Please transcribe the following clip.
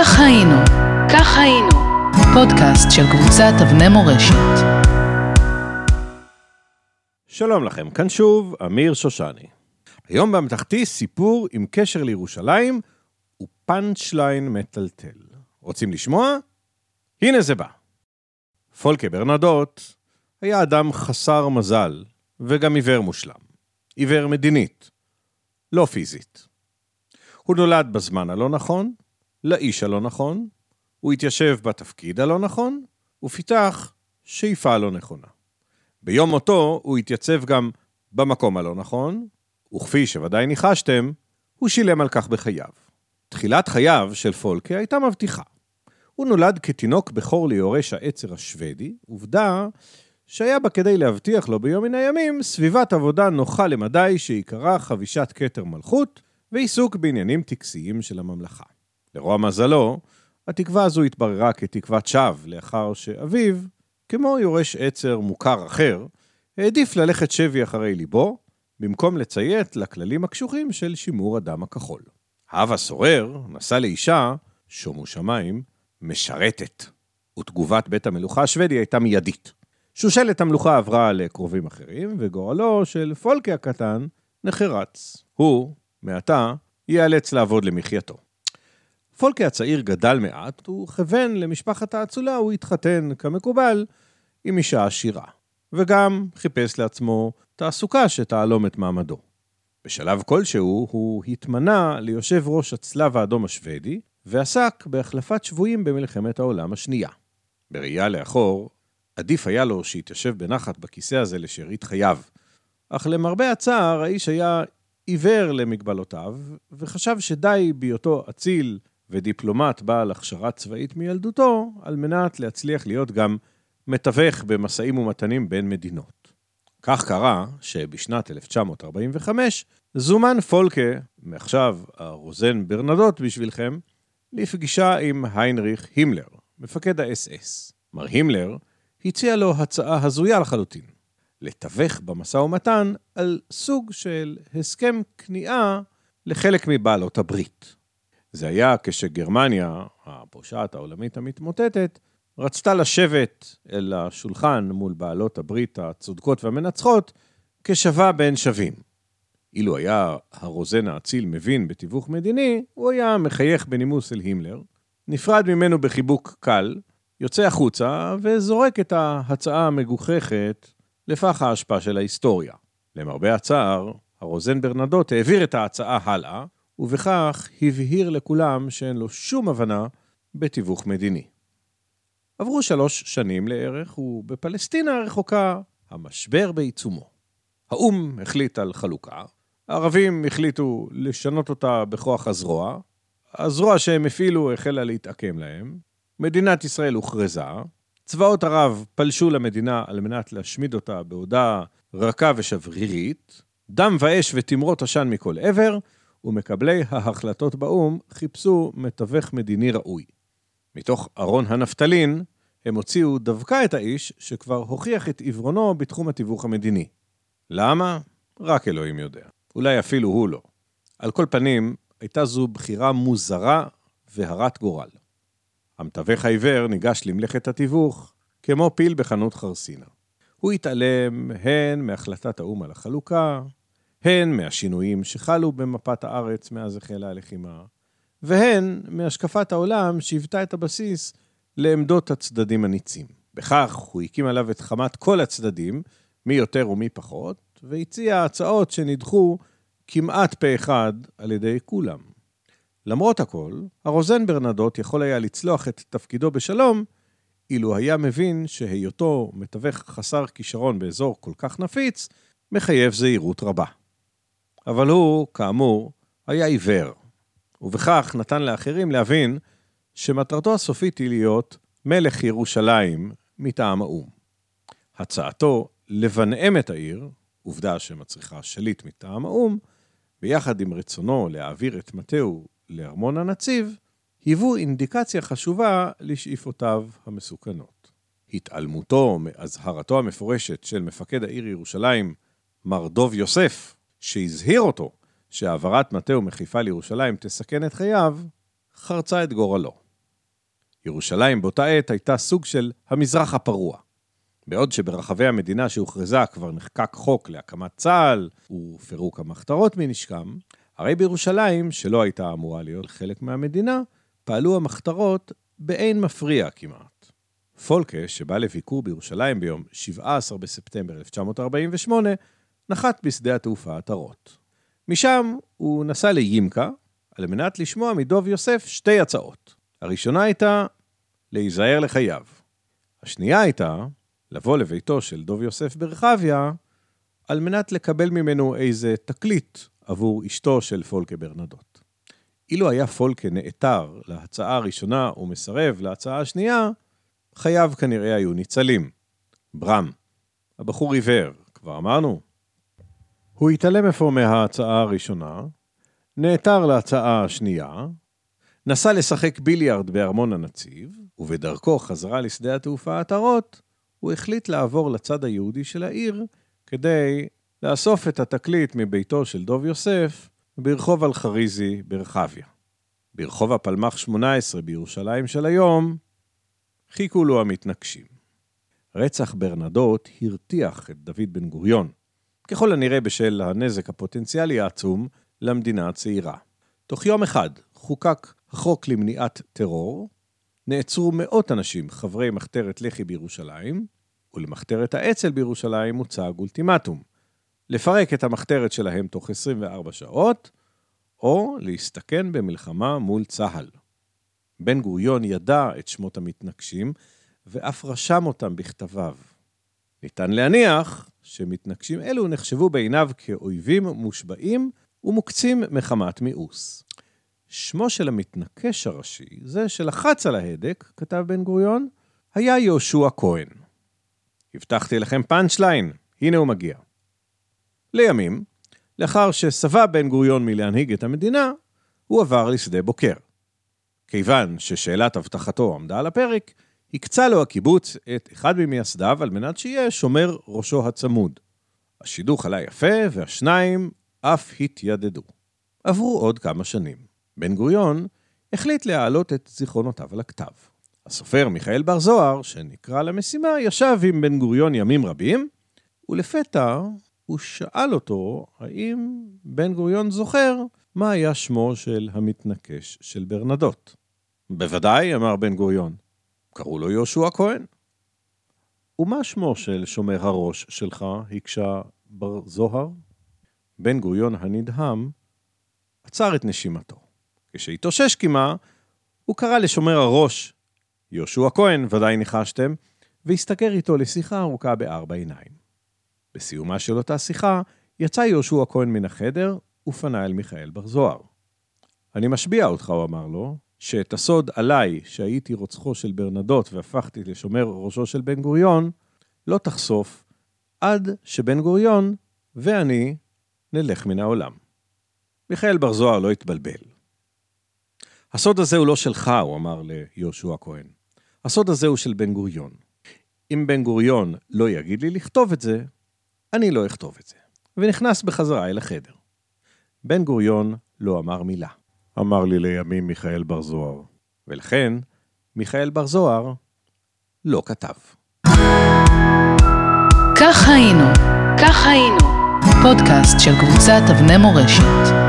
כך היינו, כך היינו, פודקאסט של קבוצת אבני מורשת. שלום לכם, כאן שוב אמיר שושני. היום באמתחתי סיפור עם קשר לירושלים ופאנצ'ליין מטלטל. רוצים לשמוע? הנה זה בא. פולקה ברנדוט היה אדם חסר מזל וגם עיוור מושלם. עיוור מדינית, לא פיזית. הוא נולד בזמן הלא נכון, לאיש הלא נכון, הוא התיישב בתפקיד הלא נכון, ופיתח שאיפה לא נכונה. ביום מותו הוא התייצב גם במקום הלא נכון, וכפי שוודאי ניחשתם, הוא שילם על כך בחייו. תחילת חייו של פולקה הייתה מבטיחה. הוא נולד כתינוק בכור ליורש העצר השוודי, עובדה שהיה בה כדי להבטיח לו ביום מן הימים סביבת עבודה נוחה למדי שעיקרה חבישת כתר מלכות ועיסוק בעניינים טקסיים של הממלכה. לרוע מזלו, התקווה הזו התבררה כתקוות שווא לאחר שאביו, כמו יורש עצר מוכר אחר, העדיף ללכת שבי אחרי ליבו, במקום לציית לכללים הקשוחים של שימור הדם הכחול. האב הסורר נשא לאישה, שומו שמיים, משרתת, ותגובת בית המלוכה השוודי הייתה מיידית. שושלת המלוכה עברה לקרובים אחרים, וגורלו של פולקי הקטן נחרץ. הוא, מעתה, ייאלץ לעבוד למחייתו. פולקי הצעיר גדל מעט, וכבן למשפחת האצולה הוא התחתן, כמקובל, עם אישה עשירה, וגם חיפש לעצמו תעסוקה שתעלום את מעמדו. בשלב כלשהו הוא התמנה ליושב ראש הצלב האדום השוודי, ועסק בהחלפת שבויים במלחמת העולם השנייה. בראייה לאחור, עדיף היה לו שיתיישב בנחת בכיסא הזה לשארית חייו. אך למרבה הצער, האיש היה עיוור למגבלותיו, וחשב שדי בהיותו אציל ודיפלומט בעל הכשרה צבאית מילדותו, על מנת להצליח להיות גם מתווך במשאים ומתנים בין מדינות. כך קרה שבשנת 1945 זומן פולקה, מעכשיו הרוזן ברנדוט בשבילכם, לפגישה עם היינריך הימלר, מפקד האס-אס. מר הימלר הציע לו הצעה הזויה לחלוטין, לתווך במשא ומתן על סוג של הסכם כניעה לחלק מבעלות הברית. זה היה כשגרמניה, הפושעת העולמית המתמוטטת, רצתה לשבת אל השולחן מול בעלות הברית הצודקות והמנצחות כשווה בין שווים. אילו היה הרוזן האציל מבין בתיווך מדיני, הוא היה מחייך בנימוס אל הימלר, נפרד ממנו בחיבוק קל, יוצא החוצה וזורק את ההצעה המגוחכת לפח האשפה של ההיסטוריה. למרבה הצער, הרוזן ברנדוט העביר את ההצעה הלאה, ובכך הבהיר לכולם שאין לו שום הבנה בתיווך מדיני. עברו שלוש שנים לערך, ובפלסטינה הרחוקה המשבר בעיצומו. האו"ם החליט על חלוקה, הערבים החליטו לשנות אותה בכוח הזרוע, הזרוע שהם הפעילו החלה להתעקם להם, מדינת ישראל הוכרזה, צבאות ערב פלשו למדינה על מנת להשמיד אותה בעודה רכה ושברירית, דם ואש ותמרות עשן מכל עבר, ומקבלי ההחלטות באו"ם חיפשו מתווך מדיני ראוי. מתוך ארון הנפטלין, הם הוציאו דווקא את האיש שכבר הוכיח את עיוורונו בתחום התיווך המדיני. למה? רק אלוהים יודע. אולי אפילו הוא לא. על כל פנים, הייתה זו בחירה מוזרה והרת גורל. המתווך העיוור ניגש למלאכת התיווך כמו פיל בחנות חרסינה. הוא התעלם הן מהחלטת האו"ם על החלוקה, הן מהשינויים שחלו במפת הארץ מאז החלה הלחימה, והן מהשקפת העולם שהיוותה את הבסיס לעמדות הצדדים הניצים. בכך הוא הקים עליו את חמת כל הצדדים, מי יותר ומי פחות, והציע הצעות שנדחו כמעט פה אחד על ידי כולם. למרות הכל, הרוזן ברנדוט יכול היה לצלוח את תפקידו בשלום, אילו היה מבין שהיותו מתווך חסר כישרון באזור כל כך נפיץ, מחייב זהירות רבה. אבל הוא, כאמור, היה עיוור, ובכך נתן לאחרים להבין שמטרתו הסופית היא להיות מלך ירושלים מטעם האו"ם. הצעתו לבנאם את העיר, עובדה שמצריכה שליט מטעם האו"ם, ביחד עם רצונו להעביר את מטהו לארמון הנציב, היוו אינדיקציה חשובה לשאיפותיו המסוכנות. התעלמותו מאזהרתו המפורשת של מפקד העיר ירושלים, מר דוב יוסף, שהזהיר אותו שהעברת מטהו מחיפה לירושלים תסכן את חייו, חרצה את גורלו. ירושלים באותה עת הייתה סוג של המזרח הפרוע. בעוד שברחבי המדינה שהוכרזה כבר נחקק חוק להקמת צה"ל ופירוק המחתרות מנשקם, הרי בירושלים, שלא הייתה אמורה להיות חלק מהמדינה, פעלו המחתרות באין מפריע כמעט. פולקה, שבא לביקור בירושלים ביום 17 בספטמבר 1948, נחת בשדה התעופה עטרות. משם הוא נסע לימקה, על מנת לשמוע מדוב יוסף שתי הצעות. הראשונה הייתה להיזהר לחייו. השנייה הייתה לבוא לביתו של דוב יוסף ברחביה, על מנת לקבל ממנו איזה תקליט עבור אשתו של פולקה ברנדות. אילו היה פולקה נעתר להצעה הראשונה ומסרב להצעה השנייה, חייו כנראה היו ניצלים. ברם, הבחור עיוור, כבר אמרנו. הוא התעלם אפוא מההצעה הראשונה, נעתר להצעה השנייה, נסע לשחק ביליארד בארמון הנציב, ובדרכו חזרה לשדה התעופה עטרות, הוא החליט לעבור לצד היהודי של העיר כדי לאסוף את התקליט מביתו של דוב יוסף ברחוב אלחריזי ברחביה. ברחוב הפלמ"ח 18 בירושלים של היום, חיכו לו המתנגשים. רצח ברנדות הרתיח את דוד בן גוריון, ככל הנראה בשל הנזק הפוטנציאלי העצום למדינה הצעירה. תוך יום אחד חוקק החוק למניעת טרור, נעצרו מאות אנשים חברי מחתרת לח"י בירושלים, ולמחתרת האצ"ל בירושלים הוצג אולטימטום, לפרק את המחתרת שלהם תוך 24 שעות, או להסתכן במלחמה מול צה"ל. בן גוריון ידע את שמות המתנקשים, ואף רשם אותם בכתביו. ניתן להניח שמתנקשים אלו נחשבו בעיניו כאויבים מושבעים ומוקצים מחמת מיאוס. שמו של המתנקש הראשי, זה שלחץ על ההדק, כתב בן גוריון, היה יהושע כהן. הבטחתי לכם פאנצ'ליין, הנה הוא מגיע. לימים, לאחר ששבע בן גוריון מלהנהיג את המדינה, הוא עבר לשדה בוקר. כיוון ששאלת הבטחתו עמדה על הפרק, הקצה לו הקיבוץ את אחד ממייסדיו על מנת שיהיה שומר ראשו הצמוד. השידוך עלה יפה, והשניים אף התיידדו. עברו עוד כמה שנים. בן גוריון החליט להעלות את זיכרונותיו על הכתב. הסופר מיכאל בר זוהר, שנקרא למשימה, ישב עם בן גוריון ימים רבים, ולפתע הוא שאל אותו האם בן גוריון זוכר מה היה שמו של המתנקש של ברנדות. בוודאי, אמר בן גוריון. קראו לו יהושע כהן. ומה שמו של שומר הראש שלך, הקשה בר זוהר? בן גוריון הנדהם עצר את נשימתו. כשהתאושש קימה, הוא קרא לשומר הראש, יהושע כהן, ודאי ניחשתם, והסתגר איתו לשיחה ארוכה בארבע עיניים. בסיומה של אותה שיחה, יצא יהושע כהן מן החדר ופנה אל מיכאל בר זוהר. אני משביע אותך, הוא אמר לו, שאת הסוד עליי, שהייתי רוצחו של ברנדות והפכתי לשומר ראשו של בן גוריון, לא תחשוף עד שבן גוריון ואני נלך מן העולם. מיכאל בר זוהר לא התבלבל. הסוד הזה הוא לא שלך, הוא אמר ליהושע כהן. הסוד הזה הוא של בן גוריון. אם בן גוריון לא יגיד לי לכתוב את זה, אני לא אכתוב את זה. ונכנס בחזרה אל החדר. בן גוריון לא אמר מילה. אמר לי לימים מיכאל בר זוהר. ולכן, מיכאל בר זוהר לא כתב. כך היינו, כך היינו, פודקאסט של קבוצת אבני מורשת.